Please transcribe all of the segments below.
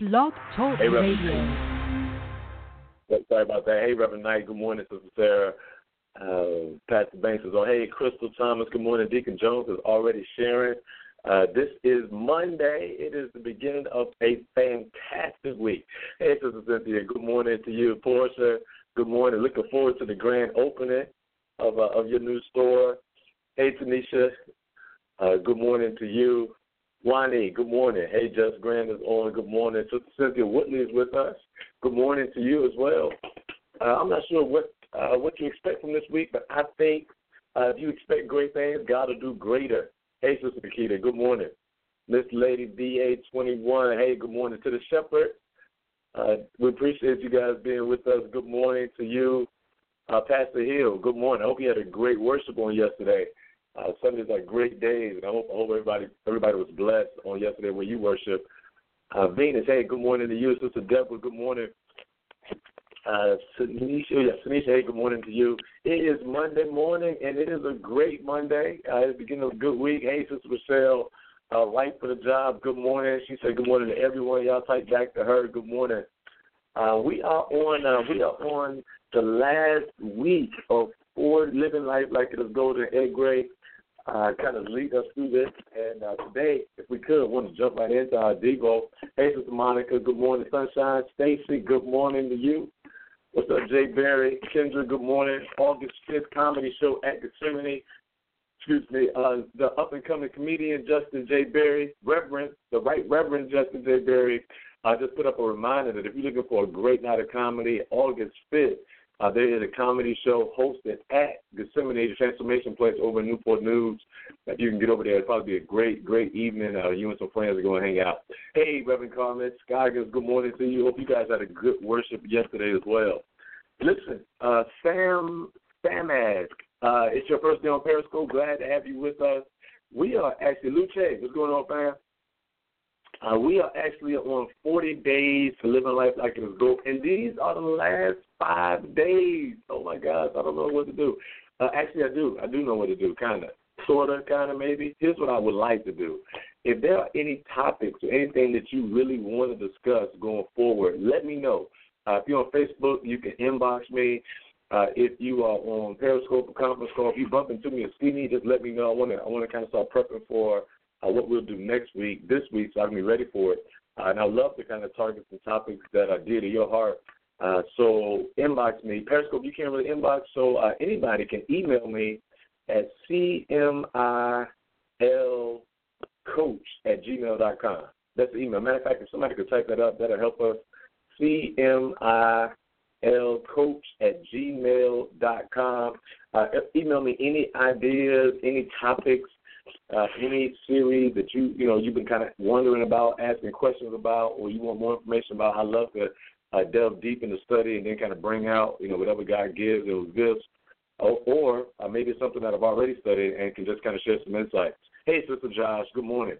Blog Talk Hey, Radio. Sorry about that. Hey, Reverend Knight. Good morning, Sister Sarah. Uh, Pastor Banks is on. Hey, Crystal Thomas. Good morning. Deacon Jones is already sharing. Uh, this is Monday. It is the beginning of a fantastic week. Hey, Sister Cynthia. Good morning to you, Portia. Good morning. Looking forward to the grand opening of uh, of your new store. Hey, Tanisha. Uh, good morning to you. Wani, good morning. Hey, Just Grant is on. Good morning. Sister Cynthia Whitley is with us. Good morning to you as well. Uh, I'm not sure what uh, what you expect from this week, but I think uh, if you expect great things, God will do greater. Hey, Sister Nikita, good morning. Miss Lady BA21, hey, good morning to the Shepherd. Uh, we appreciate you guys being with us. Good morning to you, uh, Pastor Hill. Good morning. I hope you had a great worship on yesterday. Uh, Sundays are great days, and I hope, I hope everybody everybody was blessed on yesterday when you worship. Uh, Venus, hey, good morning to you, Sister Deborah. Good morning. Uh, Tanisha, yeah, hey, good morning to you. It is Monday morning, and it is a great Monday. Uh, it's the beginning of a good week. Hey, Sister Michelle, uh, right for the job. Good morning. She said good morning to everyone. Y'all type back to her. Good morning. Uh, we are on. Uh, we are on the last week of for living life like it is golden. Ed Gray uh, kind of lead us through this, and uh, today, if we could, I want to jump right into our Devo. Hey, Sister Monica. Good morning, Sunshine. Stacy. Good morning to you. What's up, Jay Berry? Kendra, good morning. August 5th comedy show at Gethsemane. Excuse me, uh, the up and coming comedian Justin J. Berry, Reverend, the Right Reverend Justin J. Berry, uh, just put up a reminder that if you're looking for a great night of comedy, August 5th, uh, there is a comedy show hosted at Gethsemane Transformation Place over in Newport News. If you can get over there, it'll probably be a great, great evening. Uh, you and some friends are going to hang out. Hey, Reverend Carmen, Skygers, good morning to you. Hope you guys had a good worship yesterday as well. Listen, uh, Sam Samask, uh, it's your first day on Periscope. Glad to have you with us. We are actually, Luce, what's going on, fam? Uh, we are actually on 40 days to living life like it is gold, and these are the last five days. Oh my gosh, I don't know what to do. Uh, actually, I do. I do know what to do, kind of, sort of, kind of, maybe. Here's what I would like to do. If there are any topics or anything that you really want to discuss going forward, let me know. Uh, if you're on Facebook, you can inbox me. Uh, if you are on Periscope or conference call, if you bump into me or see me, just let me know. I want to I want to kind of start prepping for uh, what we'll do next week, this week, so I can be ready for it. Uh, and I love to kind of target the topics that are dear to your heart. Uh, so inbox me. Periscope, you can't really inbox, so uh, anybody can email me at cmilcoach at gmail.com. That's the email. Matter of fact, if somebody could type that up, that'll help us. CMI lcoach at gmail.com. Uh, email me any ideas, any topics, uh, any series that you you know you've been kind of wondering about, asking questions about, or you want more information about. I love to uh, delve deep into study and then kind of bring out you know whatever God gives or gifts, or, or uh, maybe something that I've already studied and can just kind of share some insights. Hey, Sister Josh, good morning.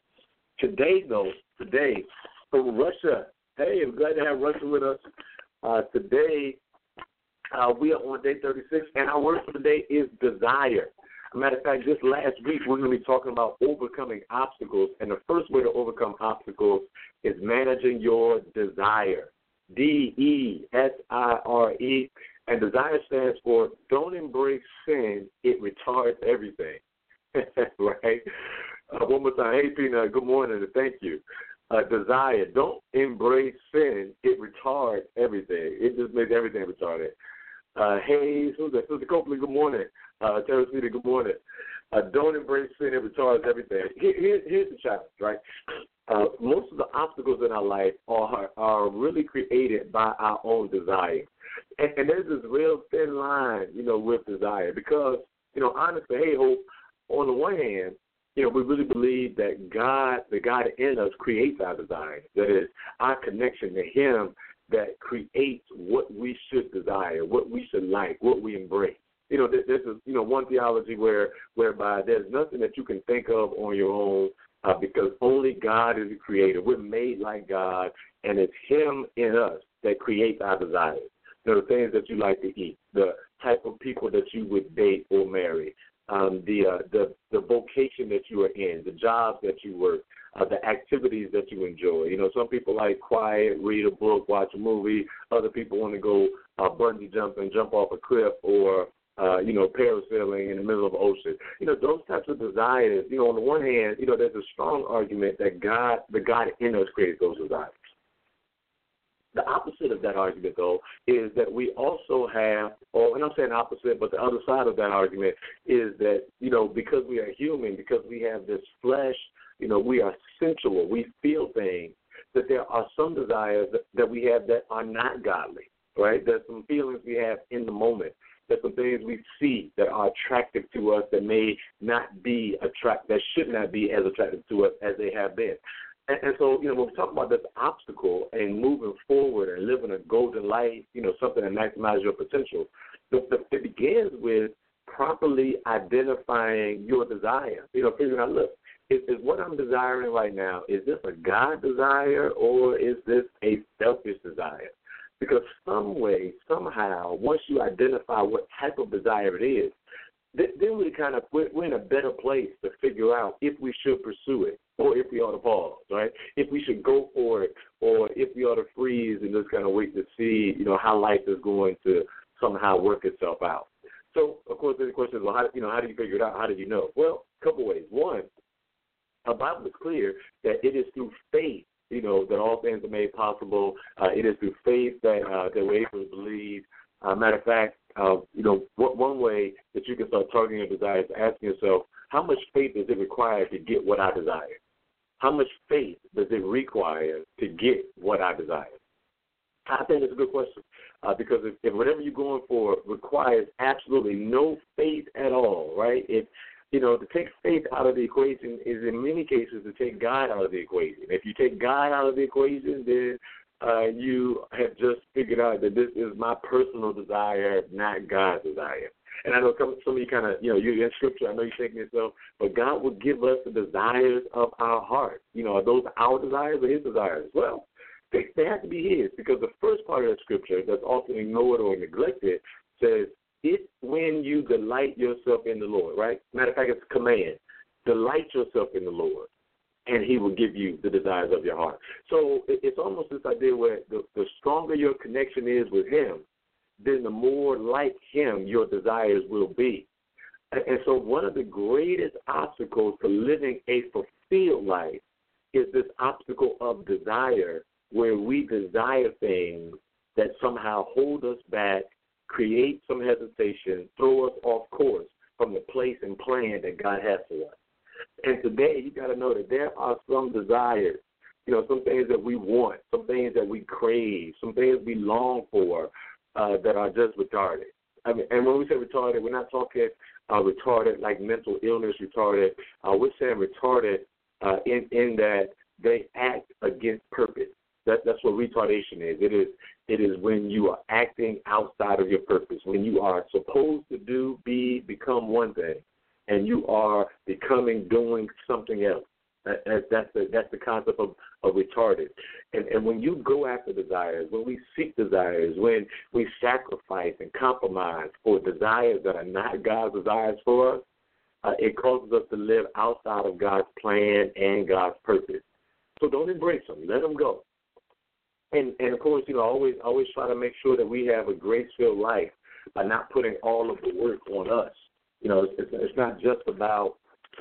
Today though, today from Russia. Hey, I'm glad to have Russia with us. Uh, today, uh, we are on day 36, and our word for the day is desire. A matter of fact, this last week we're going to be talking about overcoming obstacles, and the first way to overcome obstacles is managing your desire. D E S I R E, and desire stands for don't embrace sin; it retards everything. right? Uh, one more time. Hey, Tina. Good morning, and thank you uh, desire. Don't embrace sin. It retards everything. It just makes everything retarded. Uh, hey, Susan, Susan Copley, good morning. Uh, Terry Sweetie, good morning. Uh, don't embrace sin. It retards everything. Here, here, here's the challenge, right? Uh, most of the obstacles in our life are are really created by our own desire, and, and there's this real thin line, you know, with desire because you know, honestly, hey, hope. On the one hand, you know, we really believe that God, the God in us, creates our desire. That is our connection to Him that creates what we should desire, what we should like, what we embrace. You know, this, is you know one theology where whereby there's nothing that you can think of on your own uh, because only God is the creator. We're made like God, and it's Him in us that creates our desires. You know, the things that you like to eat, the type of people that you would date or marry, um, the uh, the the vocation that you are in, the jobs that you work, uh, the activities that you enjoy. You know, some people like quiet, read a book, watch a movie. Other people want to go uh, bungee jump and jump off a cliff or uh, you know, parasailing in the middle of the ocean. You know, those types of desires, you know, on the one hand, you know, there's a strong argument that God, the God in us created those desires. The opposite of that argument, though, is that we also have, or and I'm saying opposite, but the other side of that argument is that, you know, because we are human, because we have this flesh, you know, we are sensual, we feel things, that there are some desires that, that we have that are not godly, right? There's some feelings we have in the moment there's some things we see that are attractive to us that may not be attract that should not be as attractive to us as they have been. And, and so, you know, when we talk about this obstacle and moving forward and living a golden life, you know, something that maximizes your potential, the, the, it begins with properly identifying your desire. You know, figuring out, look, is, is what I'm desiring right now, is this a God desire or is this a selfish desire? Because some way, somehow, once you identify what type of desire it is, then we kind of we're, we're in a better place to figure out if we should pursue it or if we ought to pause, right? If we should go for it or if we ought to freeze and just kind of wait to see, you know, how life is going to somehow work itself out. So, of course, the question is, well, how you know how do you figure it out? How do you know? Well, a couple ways. One, the Bible is clear that it is through faith you know, that all things are made possible. Uh, it is through faith that uh, that we're able to believe. Uh, matter of fact, uh, you know, one way that you can start targeting your desires is asking yourself, how much faith does it require to get what I desire? How much faith does it require to get what I desire? I think it's a good question uh, because if, if whatever you're going for requires absolutely no faith at all, right? If you know, to take faith out of the equation is in many cases to take God out of the equation. If you take God out of the equation, then uh, you have just figured out that this is my personal desire, not God's desire. And I know some, of you kind of, you know, you're in scripture. I know you're thinking yourself, but God will give us the desires of our heart. You know, are those our desires or His desires? Well, they, they have to be His because the first part of that scripture that's often ignored or neglected says, it's when you delight yourself in the Lord, right? Matter of fact, it's a command. Delight yourself in the Lord, and He will give you the desires of your heart. So it's almost this idea where the, the stronger your connection is with Him, then the more like Him your desires will be. And so, one of the greatest obstacles to living a fulfilled life is this obstacle of desire, where we desire things that somehow hold us back create some hesitation, throw us off course from the place and plan that God has for us. And today, you got to know that there are some desires, you know, some things that we want, some things that we crave, some things we long for uh, that are just retarded. I mean, and when we say retarded, we're not talking uh, retarded like mental illness retarded. Uh, we're saying retarded uh, in in that they act against purpose. That, that's what retardation is. It is it is when you are acting outside of your purpose, when you are supposed to do, be, become one thing, and you are becoming, doing something else. That, that, that's the that's the concept of, of retarded. And and when you go after desires, when we seek desires, when we sacrifice and compromise for desires that are not God's desires for us, uh, it causes us to live outside of God's plan and God's purpose. So don't embrace them. Let them go and and of course, you know, always always try to make sure that we have a grace filled life by not putting all of the work on us. You know, it's, it's not just about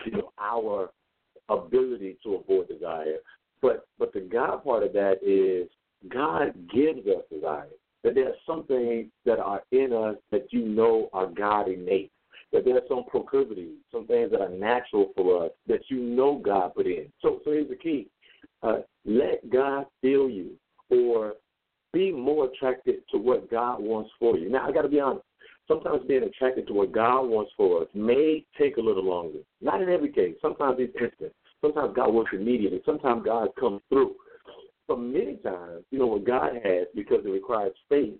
you know our ability to avoid desire, but but the God part of that is God gives us desire. That there are some things that are in us that you know are God innate. That there are some proclivities, some things that are natural for us that you know God put in. So so here's the key. Uh, let God fill you or be more attracted to what God wants for you. Now, I got to be honest. Sometimes being attracted to what God wants for us may take a little longer. Not in every case. Sometimes it's instant. Sometimes God works immediately. Sometimes God comes through. But many times, you know, what God has, because it requires faith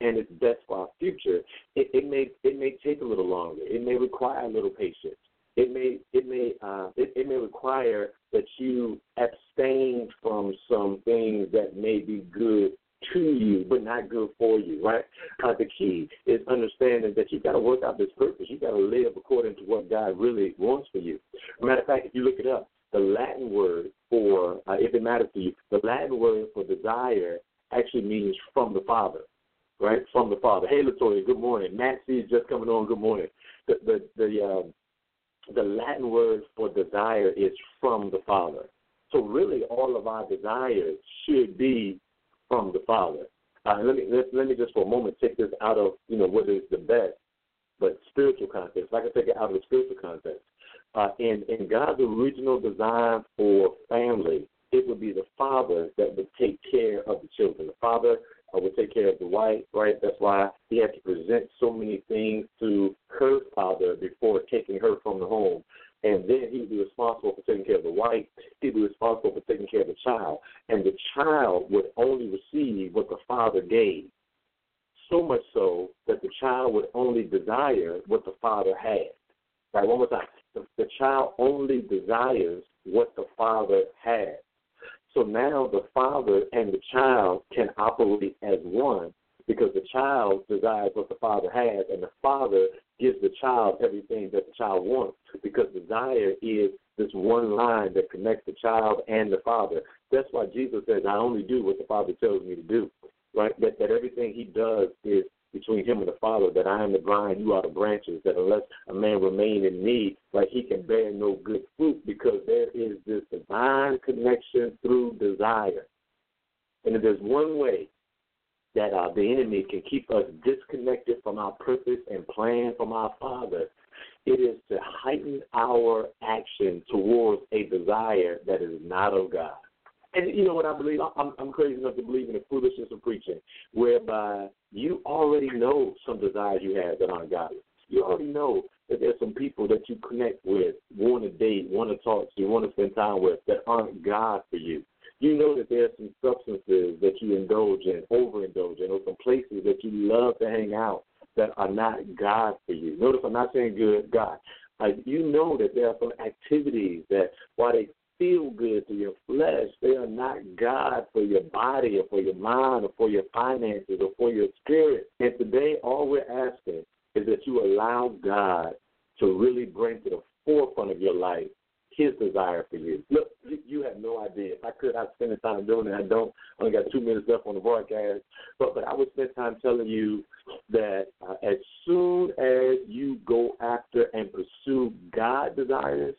and it's best for our future, it, it may it may take a little longer. It may require a little patience. It may it may uh, it, it may require that you abstain from some things that may be good to you, but not good for you, right? Uh, the key is understanding that you got to work out this purpose. You got to live according to what God really wants for you. Matter of fact, if you look it up, the Latin word for, uh, if it matters to you, the Latin word for desire actually means from the Father, right? From the Father. Hey, Latoya, good morning. C is just coming on. Good morning. The the the um, the Latin word for desire is from the Father. So really, all of our desires should be from the Father. Uh, let me let, let me just for a moment take this out of you know what is the best, but spiritual context. I can take it out of the spiritual context, uh, in in God's original design for family, it would be the father that would take care of the children. The father uh, would take care of the wife, right? That's why he had to present so many things to her father before taking her from the home and then he would be responsible for taking care of the wife. He'd be responsible for taking care of the child, and the child would only receive what the father gave. So much so that the child would only desire what the father had. Right, one more time. The, the child only desires what the father has. So now the father and the child can operate as one because the child desires what the father has, and the father gives the child everything that the child wants because desire is this one line that connects the child and the father. That's why Jesus says, I only do what the Father tells me to do. Right? That that everything he does is between him and the Father, that I am the vine, you are the branches, that unless a man remain in me, like he can bear no good fruit because there is this divine connection through desire. And if there's one way that uh, the enemy can keep us disconnected from our purpose and plan from our Father, it is to heighten our action towards a desire that is not of God. And you know what I believe? I'm, I'm crazy enough to believe in the foolishness of preaching, whereby you already know some desires you have that aren't godly. You already know that there's some people that you connect with, want to date, want to talk to, want to spend time with that aren't God for you you know that there's some substances that you indulge in, overindulge in, or some places that you love to hang out that are not God for you. Notice I'm not saying good, God. Uh, you know that there are some activities that, while they feel good to your flesh, they are not God for your body or for your mind or for your finances or for your spirit. And today, all we're asking is that you allow God to really bring to the forefront of your life his desire for you. Look, you, have no idea. If I could, I'd spend the time doing it. I don't. I only got two minutes left on the broadcast, but but I would spend time telling you that uh, as soon as you go after and pursue God desires,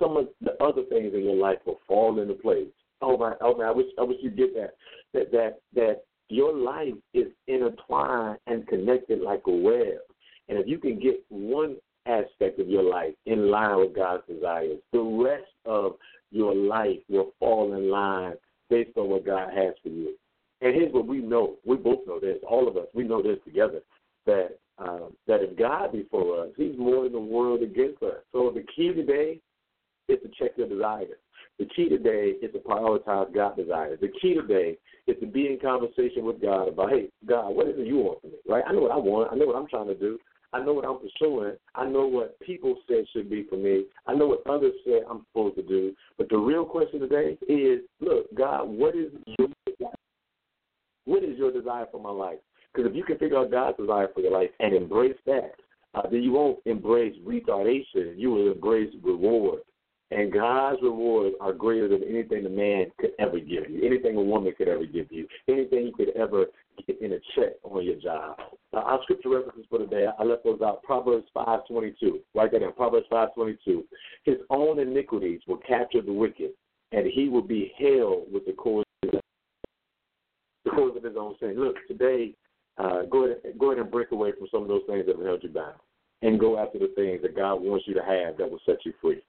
some of the other things in your life will fall into place. Oh my, oh man, I wish I wish you get that. That that that your life is intertwined and connected like a web. And if you can get one aspect of your life in line with God's desires. The rest of your life will fall in line based on what God has for you. And here's what we know. We both know this. All of us, we know this together. That um, that if God be for us, He's more than the world against us. So the key today is to check your desires. The key today is to prioritize God's desires. The key today is to be in conversation with God about, hey, God, what is it you want from me? Right? I know what I want. I know what I'm trying to do. I know what I'm pursuing. I know what people said should be for me. I know what others said I'm supposed to do. But the real question today is, look, God, what is your what is your desire for my life? Because if you can figure out God's desire for your life and embrace that, uh, then you won't embrace retardation. You will embrace reward. And God's rewards are greater than anything a man could ever give you, anything a woman could ever give you, anything you could ever get in a check on your job. Now, our scripture references for today, I left those out. Proverbs 5.22. Write that down. Proverbs 5.22. His own iniquities will capture the wicked, and he will be held with the cause of his, the cause of his own sin. Look, today, uh, go, ahead, go ahead and break away from some of those things that have held you bound and go after the things that God wants you to have that will set you free.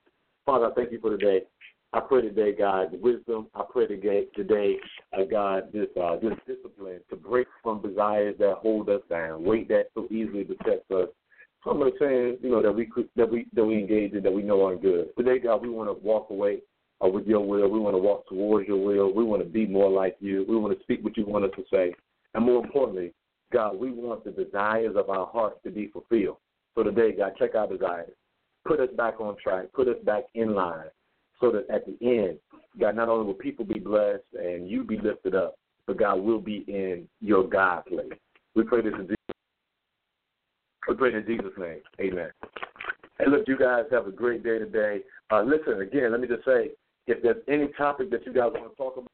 Father, I thank you for today. I pray today, God, wisdom. I pray today, uh, God, this uh, this discipline to break from desires that hold us down, weight that so easily besets us. Of the things, you know, that we could, that we that we engage in that we know aren't good. Today, God, we want to walk away uh, with your will. We want to walk towards your will. We want to be more like you. We want to speak what you want us to say, and more importantly, God, we want the desires of our hearts to be fulfilled. So today, God, check our desires put us back on track, put us back in line, so that at the end, God, not only will people be blessed and you be lifted up, but God will be in your God place. We pray this in Jesus. We pray in Jesus' name. Amen. Hey, look, you guys have a great day today. Uh, listen, again, let me just say, if there's any topic that you guys want to talk about,